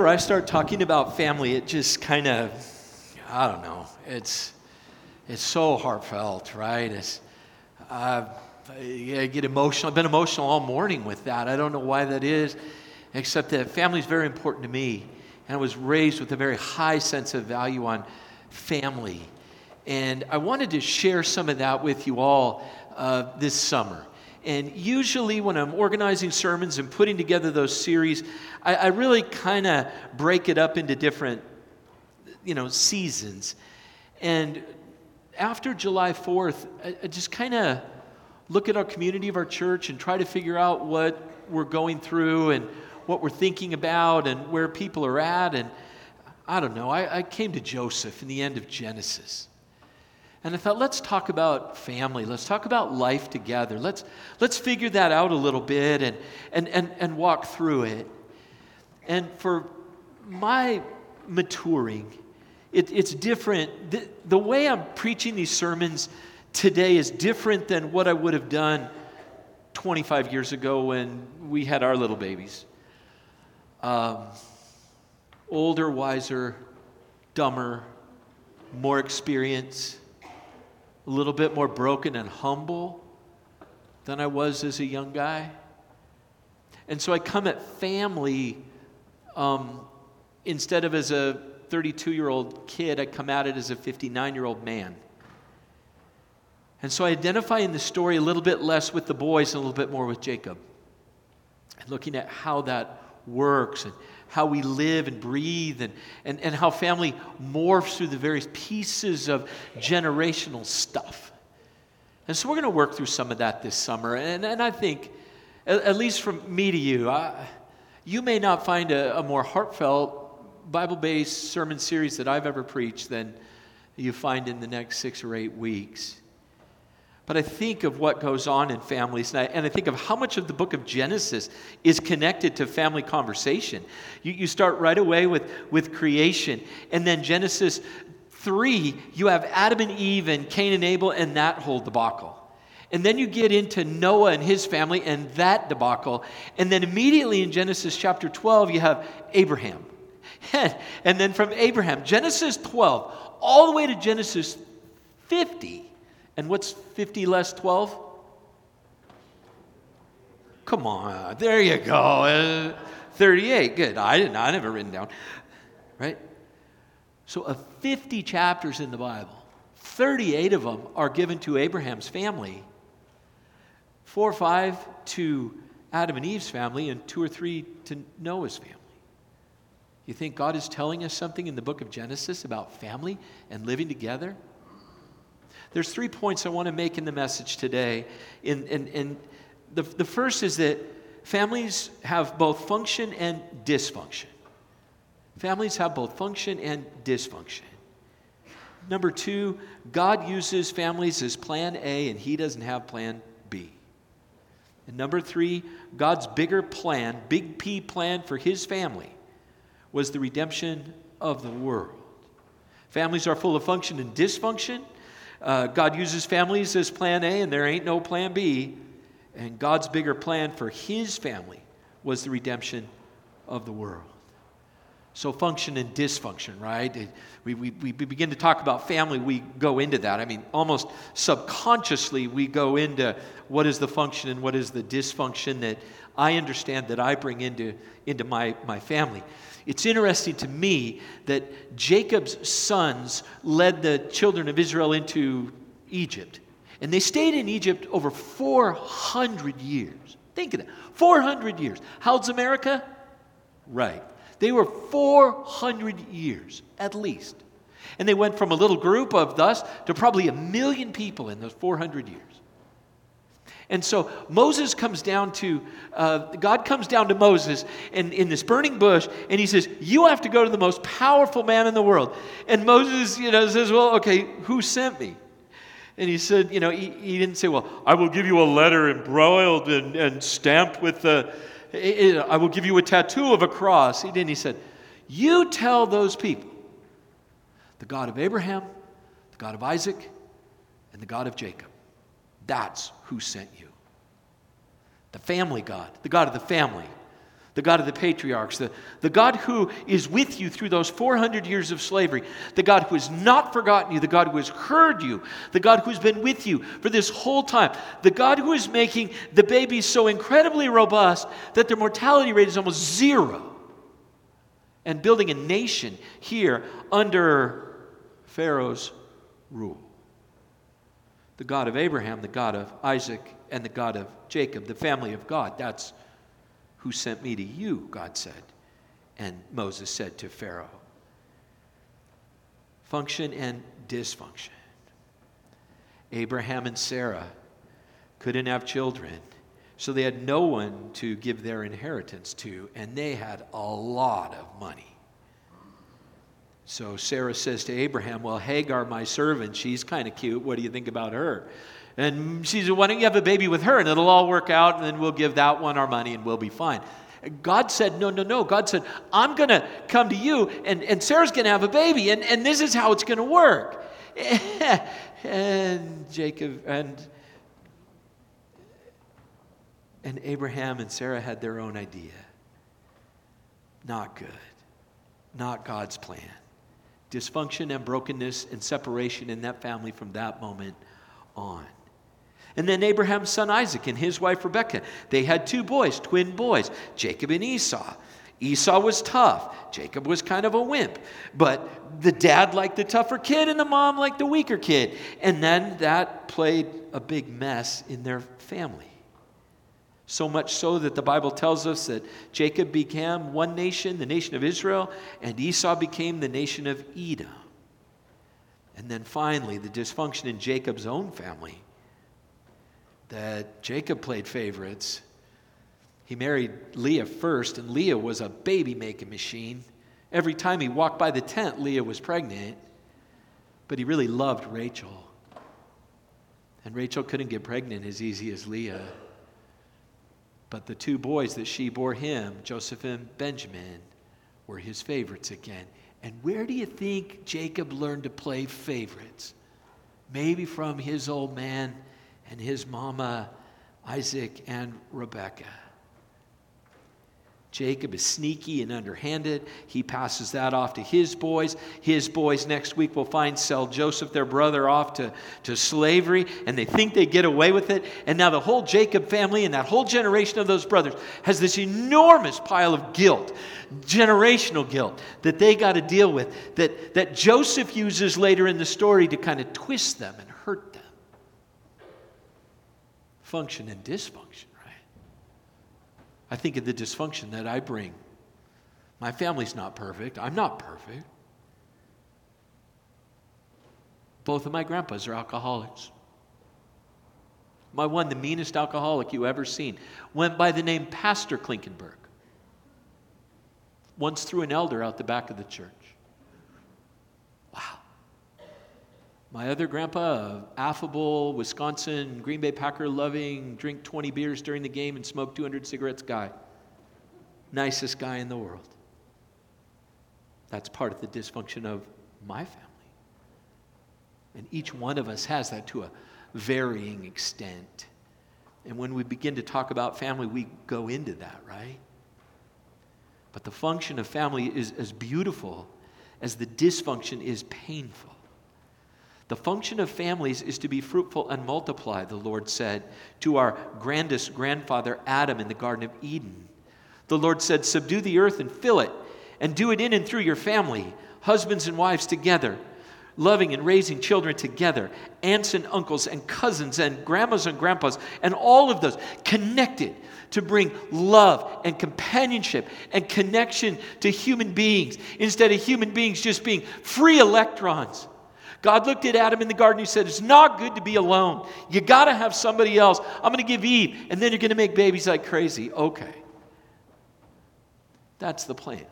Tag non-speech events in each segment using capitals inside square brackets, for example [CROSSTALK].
whenever I start talking about family, it just kind of, I don't know, it's, it's so heartfelt, right? It's, uh, I get emotional. I've been emotional all morning with that. I don't know why that is, except that family is very important to me. And I was raised with a very high sense of value on family. And I wanted to share some of that with you all uh, this summer. And usually, when I'm organizing sermons and putting together those series, I, I really kind of break it up into different, you know, seasons. And after July 4th, I, I just kind of look at our community of our church and try to figure out what we're going through and what we're thinking about and where people are at. And I don't know, I, I came to Joseph in the end of Genesis. And I thought, let's talk about family. Let's talk about life together. Let's, let's figure that out a little bit and, and, and, and walk through it. And for my maturing, it, it's different. The, the way I'm preaching these sermons today is different than what I would have done 25 years ago when we had our little babies. Um, older, wiser, dumber, more experience a little bit more broken and humble than I was as a young guy. And so I come at family um, instead of as a 32 year old kid, I come at it as a 59 year old man. And so I identify in the story a little bit less with the boys and a little bit more with Jacob. And looking at how that works and how we live and breathe and, and, and how family morphs through the various pieces of generational stuff. And so we're going to work through some of that this summer. And, and I think, at, at least from me to you, I, you may not find a, a more heartfelt Bible based sermon series that I've ever preached than you find in the next six or eight weeks. But I think of what goes on in families, and I, and I, think of how much of the book of Genesis is connected to family conversation. You, you start right away with, with creation, and then Genesis 3, you have Adam and Eve and Cain and Abel and that whole debacle. And then you get into Noah and his family and that debacle. And then immediately in Genesis chapter 12, you have Abraham. [LAUGHS] and then from Abraham, Genesis 12, all the way to Genesis 50 and what's 50 less 12? Come on, there you go. Uh, 38, good. I didn't, I never written down. Right? So, of 50 chapters in the Bible, 38 of them are given to Abraham's family, four or five to Adam and Eve's family, and two or three to Noah's family. You think God is telling us something in the book of Genesis about family and living together? There's three points I want to make in the message today. In, in, in the, the first is that families have both function and dysfunction. Families have both function and dysfunction. Number two, God uses families as plan A and He doesn't have plan B. And number three, God's bigger plan, big P plan for His family, was the redemption of the world. Families are full of function and dysfunction. Uh, God uses families as plan A, and there ain't no plan B. And God's bigger plan for his family was the redemption of the world. So, function and dysfunction, right? We, we, we begin to talk about family, we go into that. I mean, almost subconsciously, we go into what is the function and what is the dysfunction that I understand that I bring into, into my, my family. It's interesting to me that Jacob's sons led the children of Israel into Egypt. And they stayed in Egypt over 400 years. Think of that 400 years. How old's America? Right. They were 400 years at least. And they went from a little group of thus to probably a million people in those 400 years. And so Moses comes down to, uh, God comes down to Moses in, in this burning bush, and he says, You have to go to the most powerful man in the world. And Moses, you know, says, Well, okay, who sent me? And he said, You know, he, he didn't say, Well, I will give you a letter embroiled and, and stamped with the, I will give you a tattoo of a cross. He didn't. He said, You tell those people, the God of Abraham, the God of Isaac, and the God of Jacob. That's who sent you. The family God, the God of the family, the God of the patriarchs, the, the God who is with you through those 400 years of slavery, the God who has not forgotten you, the God who has heard you, the God who's been with you for this whole time, the God who is making the babies so incredibly robust that their mortality rate is almost zero, and building a nation here under Pharaoh's rule. The God of Abraham, the God of Isaac, and the God of Jacob, the family of God. That's who sent me to you, God said. And Moses said to Pharaoh, Function and dysfunction. Abraham and Sarah couldn't have children, so they had no one to give their inheritance to, and they had a lot of money. So Sarah says to Abraham, Well, Hagar, my servant, she's kind of cute. What do you think about her? And she said, Why don't you have a baby with her and it'll all work out and then we'll give that one our money and we'll be fine. God said, No, no, no. God said, I'm going to come to you and, and Sarah's going to have a baby and, and this is how it's going to work. [LAUGHS] and Jacob and and Abraham and Sarah had their own idea. Not good. Not God's plan. Dysfunction and brokenness and separation in that family from that moment on. And then Abraham's son Isaac and his wife Rebekah. They had two boys, twin boys, Jacob and Esau. Esau was tough. Jacob was kind of a wimp. But the dad liked the tougher kid and the mom liked the weaker kid. And then that played a big mess in their family. So much so that the Bible tells us that Jacob became one nation, the nation of Israel, and Esau became the nation of Edom. And then finally, the dysfunction in Jacob's own family that Jacob played favorites. He married Leah first, and Leah was a baby making machine. Every time he walked by the tent, Leah was pregnant, but he really loved Rachel. And Rachel couldn't get pregnant as easy as Leah. But the two boys that she bore him, Joseph and Benjamin, were his favorites again. And where do you think Jacob learned to play favorites? Maybe from his old man and his mama, Isaac and Rebekah. Jacob is sneaky and underhanded. He passes that off to his boys. His boys next week will find sell Joseph, their brother, off to, to slavery, and they think they get away with it. And now the whole Jacob family and that whole generation of those brothers has this enormous pile of guilt, generational guilt, that they got to deal with, that, that Joseph uses later in the story to kind of twist them and hurt them. Function and dysfunction. I think of the dysfunction that I bring. My family's not perfect. I'm not perfect. Both of my grandpas are alcoholics. My one, the meanest alcoholic you ever seen, went by the name Pastor Klinkenberg. Once threw an elder out the back of the church. My other grandpa, affable, Wisconsin, Green Bay Packer loving, drink 20 beers during the game and smoke 200 cigarettes guy. Nicest guy in the world. That's part of the dysfunction of my family. And each one of us has that to a varying extent. And when we begin to talk about family, we go into that, right? But the function of family is as beautiful as the dysfunction is painful. The function of families is to be fruitful and multiply, the Lord said to our grandest grandfather Adam in the Garden of Eden. The Lord said, Subdue the earth and fill it, and do it in and through your family, husbands and wives together, loving and raising children together, aunts and uncles and cousins and grandmas and grandpas, and all of those connected to bring love and companionship and connection to human beings instead of human beings just being free electrons God looked at Adam in the garden. He said, It's not good to be alone. You got to have somebody else. I'm going to give Eve, and then you're going to make babies like crazy. Okay. That's the plan.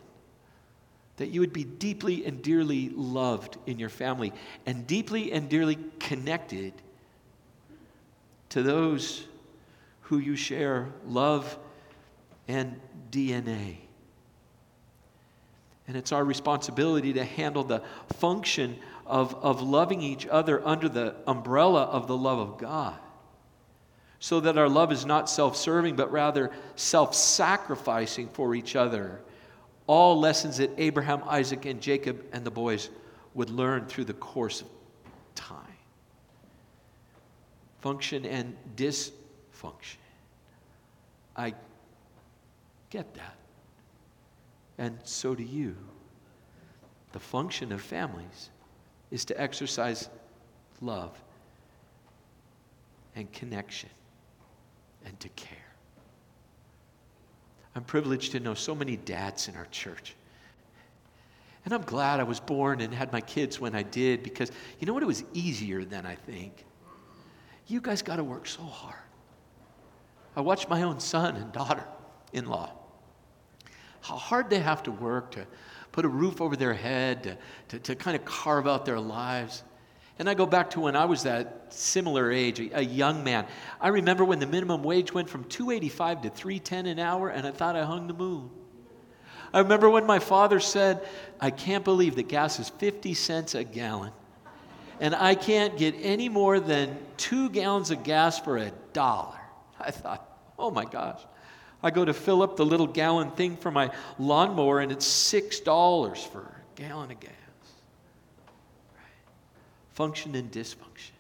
That you would be deeply and dearly loved in your family and deeply and dearly connected to those who you share love and DNA. And it's our responsibility to handle the function of, of loving each other under the umbrella of the love of God. so that our love is not self serving, but rather self sacrificing for each other. All lessons that Abraham, Isaac, and Jacob and the boys would learn through the course of time. Function and dysfunction. I get that. And so do you. The function of families is to exercise love and connection and to care. I'm privileged to know so many dads in our church. And I'm glad I was born and had my kids when I did because you know what? It was easier than I think. You guys got to work so hard. I watched my own son and daughter in law, how hard they have to work to put a roof over their head, to, to, to kind of carve out their lives. And I go back to when I was that similar age, a, a, young man. I remember when the minimum wage went from 285 to 310 an hour, and I thought I hung the moon. I remember when my father said, I can't believe that gas is 50 cents a gallon. And I can't get any more than two gallons of gas for a dollar. I thought, oh my gosh. I go to fill up the little gallon thing for my lawnmower, and it's $6 for a gallon of gas function and dysfunction.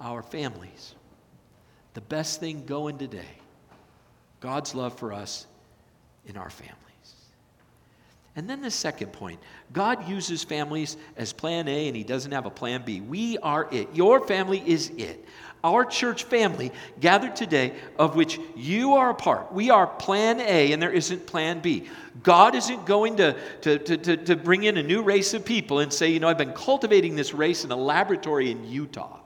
Our families. The best thing going today God's love for us in our families. And then the second point God uses families as plan A and He doesn't have a plan B. We are it. Your family is it our church family gathered today, of which you are a part. We are plan A, and there isn't plan B. God isn't going to, to, to, to, bring in a new race of people and say, you know, I've been cultivating this race in a laboratory in Utah.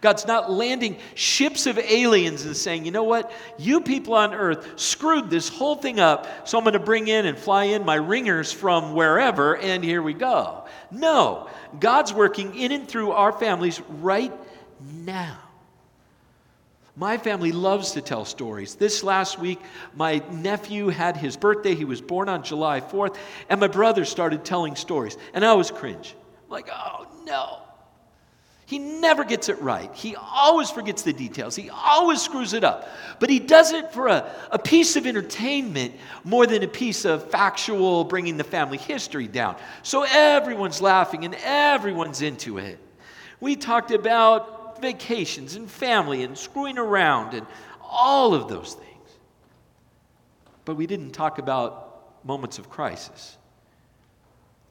God's not landing ships of aliens and saying, you know what, you people on earth screwed this whole thing up, so I'm going to bring in and fly in my ringers from wherever, and here we go. No, God's working in and through our families right now. My family loves to tell stories. This last week, my nephew had his birthday. He was born on July 4th, and my brother started telling stories. And I was cringe. I'm like, oh no. He never gets it right. He always forgets the details. He always screws it up. But he does it for a, a piece of entertainment more than a piece of factual bringing the family history down. So everyone's laughing and everyone's into it. We talked about vacations and family and screwing around and all of those things. But we didn't talk about moments of crisis.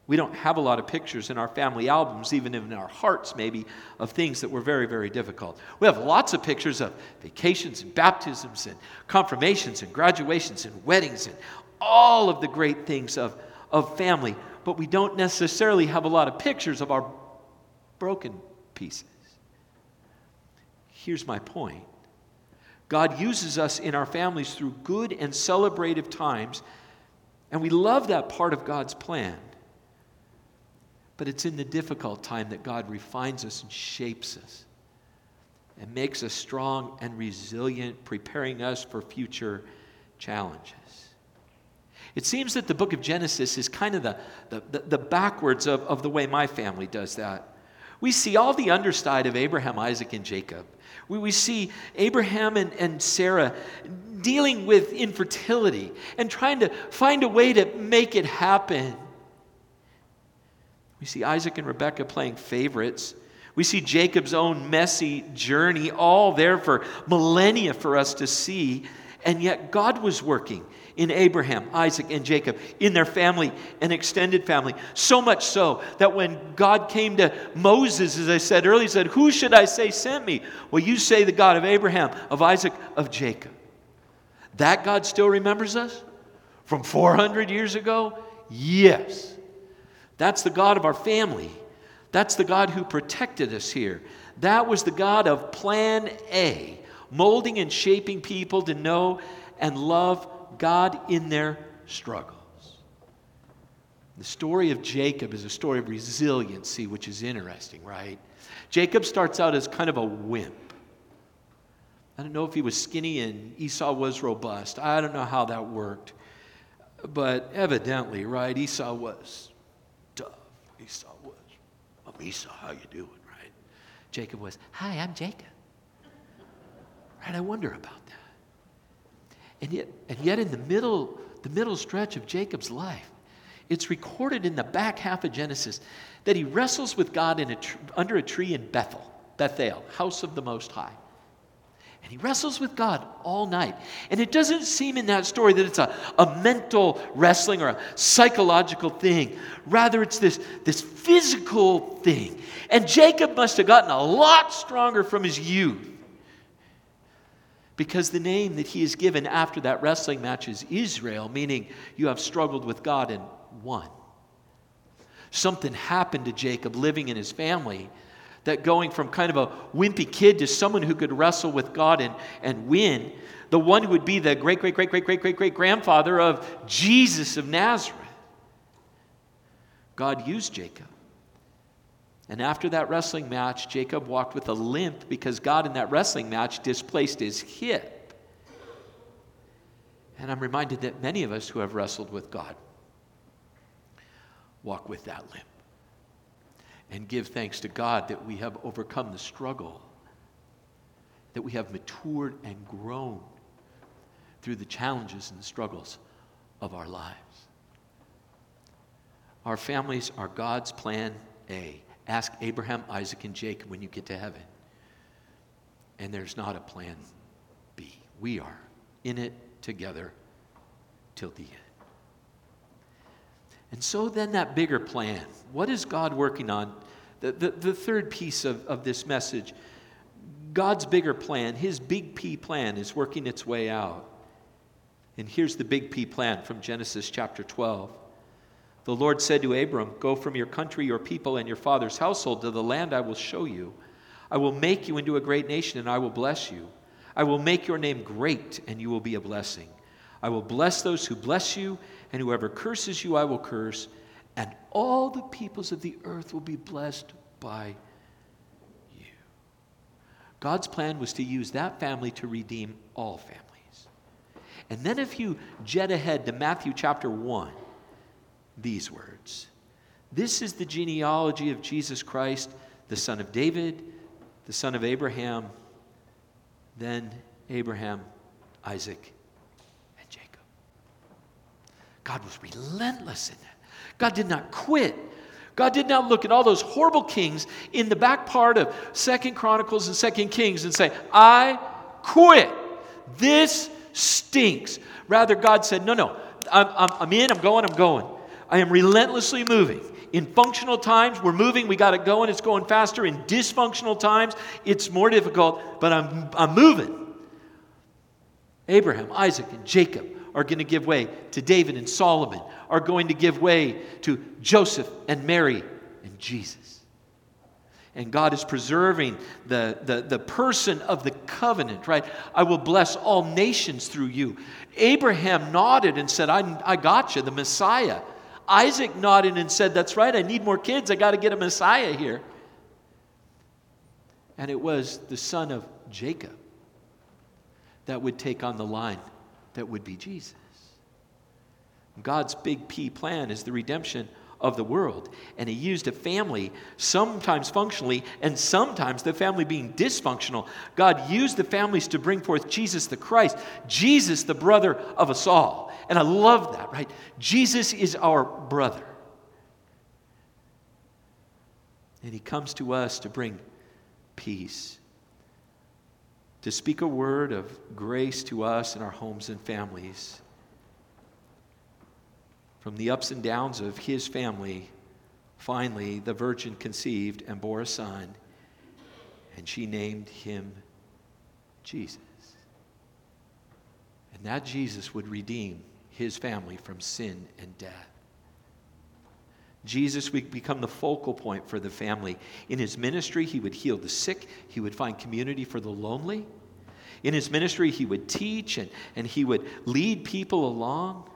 We don't have a lot of pictures in our family albums, even in our hearts, maybe, of things that were very, very difficult. We have lots of pictures of vacations and baptisms and confirmations and graduations and weddings and all of the great things of, of family, but we don't necessarily have a lot of pictures of our broken pieces. Here's my point God uses us in our families through good and celebrative times, and we love that part of God's plan. But it's in the difficult time that God refines us and shapes us and makes us strong and resilient, preparing us for future challenges. It seems that the book of Genesis is kind of the, the, the, backwards of, of the way my family does that. We see all the underside of Abraham, Isaac, and Jacob. We, we see Abraham and, and Sarah dealing with infertility and trying to find a way to make it happen. We see Isaac and Rebekah playing favorites. We see Jacob's own messy journey, all there for millennia for us to see. And yet, God was working in Abraham, Isaac, and Jacob, in their family and extended family. So much so that when God came to Moses, as I said earlier, he said, Who should I say sent me? Well, you say the God of Abraham, of Isaac, of Jacob. That God still remembers us? From 400 years ago? Yes. That's the God of our family. That's the God who protected us here. That was the God of Plan A, molding and shaping people to know and love God in their struggles. The story of Jacob is a story of resiliency, which is interesting, right? Jacob starts out as kind of a wimp. I don't know if he was skinny and Esau was robust. I don't know how that worked. But evidently, right, Esau was tough. Esau was, I'm Esau, how you doing, right? Jacob was, hi, I'm Jacob. Right? I wonder about that. And yet, and yet in the middle, the middle stretch of Jacob's life, it's recorded in the back half of Genesis that he wrestles with God a tr- under a tree in Bethel, Bethel, house of the Most High. And he wrestles with God all night. And it doesn't seem in that story that it's a, a mental wrestling or a psychological thing. Rather, it's this, this physical thing. And Jacob must have gotten a lot stronger from his youth. Because the name that he is given after that wrestling match is Israel, meaning you have struggled with God and won. Something happened to Jacob living in his family that going from kind of a wimpy kid to someone who could wrestle with God and, and win, the one who would be the great, great, great, great, great, great, great grandfather of Jesus of Nazareth. God used Jacob. And after that wrestling match, Jacob walked with a limp because God in that wrestling match displaced his hip. And I'm reminded that many of us who have wrestled with God walk with that limp and give thanks to God that we have overcome the struggle, that we have matured and grown through the challenges and struggles of our lives. Our families are God's plan A. Ask Abraham, Isaac, and Jacob when you get to heaven. And there's not a plan B. We are in it together till the end. And so then that bigger plan, what is God working on? The, the, the, third piece of, of this message, God's bigger plan, his big P plan is working its way out. And here's the big P plan from Genesis chapter 12. The Lord said to Abram, Go from your country, your people, and your father's household to the land I will show you. I will make you into a great nation, and I will bless you. I will make your name great, and you will be a blessing. I will bless those who bless you and whoever curses you, I will curse, and all the peoples of the earth will be blessed by you. God's plan was to use that family to redeem all families. And then, if you jet ahead to Matthew chapter 1, these words This is the genealogy of Jesus Christ, the son of David, the son of Abraham, then Abraham, Isaac, and Jacob. God was relentless in that. God did not quit. God did not look at all those horrible kings in the back part of Second Chronicles and Second Kings and say, I quit. This stinks. Rather, God said, No, no, I'm, I'm, I'm in, I'm going, I'm going. I am relentlessly moving. In functional times, we're moving, we got it going, it's going faster. In dysfunctional times, it's more difficult, but I'm, I'm moving. Abraham, Isaac, and Jacob are going to give way to David and Solomon, are going to give way to Joseph and Mary and Jesus. And God is preserving the, the, the person of the covenant, right? I will bless all nations through you. Abraham nodded and said, I, I got you, the Messiah. Isaac nodded and said, That's right, I need more kids. I got to get a Messiah here. And it was the son of Jacob that would take on the line that would be Jesus. God's big P plan is the redemption of the world. And he used a family, sometimes functionally, and sometimes the family being dysfunctional. God used the families to bring forth Jesus the Christ, Jesus the brother of us all. And I love that, right? Jesus is our brother. And he comes to us to bring peace to speak a word of grace to us in our homes and families. From the ups and downs of his family, finally, the virgin conceived and bore a son, and she named him Jesus. And that Jesus would redeem his family from sin and death. Jesus would become the focal point for the family. In his ministry, he would heal the sick, he would find community for the lonely. In his ministry, he would teach and, and he would lead people along.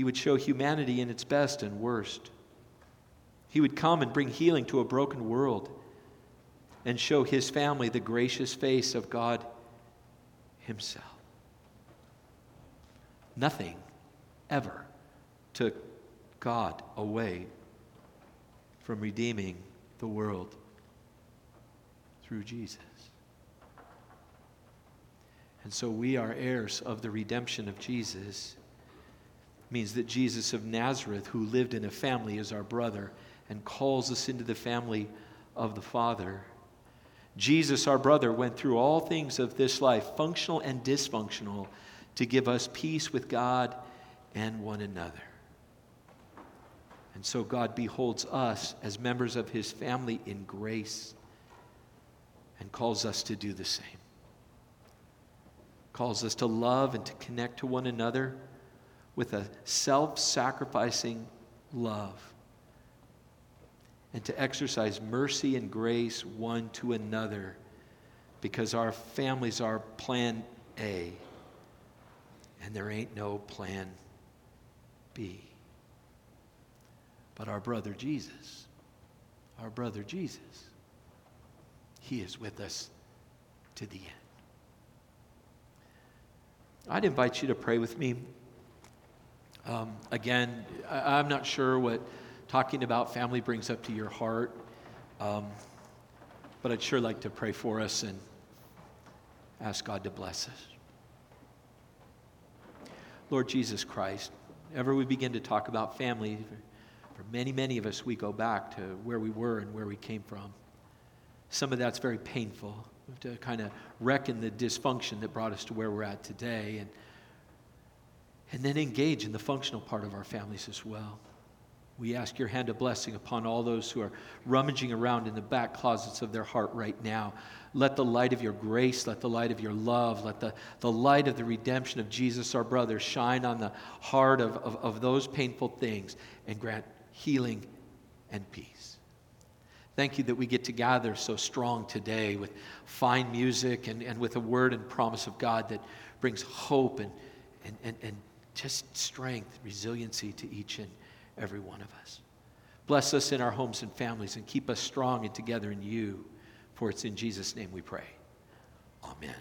He would show humanity in its best and worst. He would come and bring healing to a broken world and show his family the gracious face of God himself. Nothing ever took God away from redeeming the world through Jesus. And so we are heirs of the redemption of Jesus. Means that Jesus of Nazareth, who lived in a family, is our brother and calls us into the family of the Father. Jesus, our brother, went through all things of this life, functional and dysfunctional, to give us peace with God and one another. And so God beholds us as members of his family in grace and calls us to do the same. Calls us to love and to connect to one another with a self sacrificing love and to exercise mercy and grace one to another because our families are plan A and there ain't no plan B. But our brother Jesus, our brother Jesus, he is with us to the end. I'd invite you to pray with me. Um, again, I, I'm not sure what talking about family brings up to your heart. Um, but I'd sure like to pray for us and ask God to bless us. Lord Jesus Christ, ever we begin to talk about family, for many, many of us, we go back to where we were and where we came from. Some of that's very painful to kind of reckon the dysfunction that brought us to where we're at today and, and then engage in the functional part of our families as well. We ask your hand of blessing upon all those who are rummaging around in the back closets of their heart right now. Let the light of your grace, let the light of your love, let the, the light of the redemption of Jesus, our brother, shine on the heart of, of, of those painful things and grant healing and peace. Thank you that we get to gather so strong today with fine music and, and with a word and promise of God that brings hope and, and, and, and just strength, resiliency to each and every one of us. Bless us in our homes and families and keep us strong and together in you. For it's in Jesus' name we pray. Amen.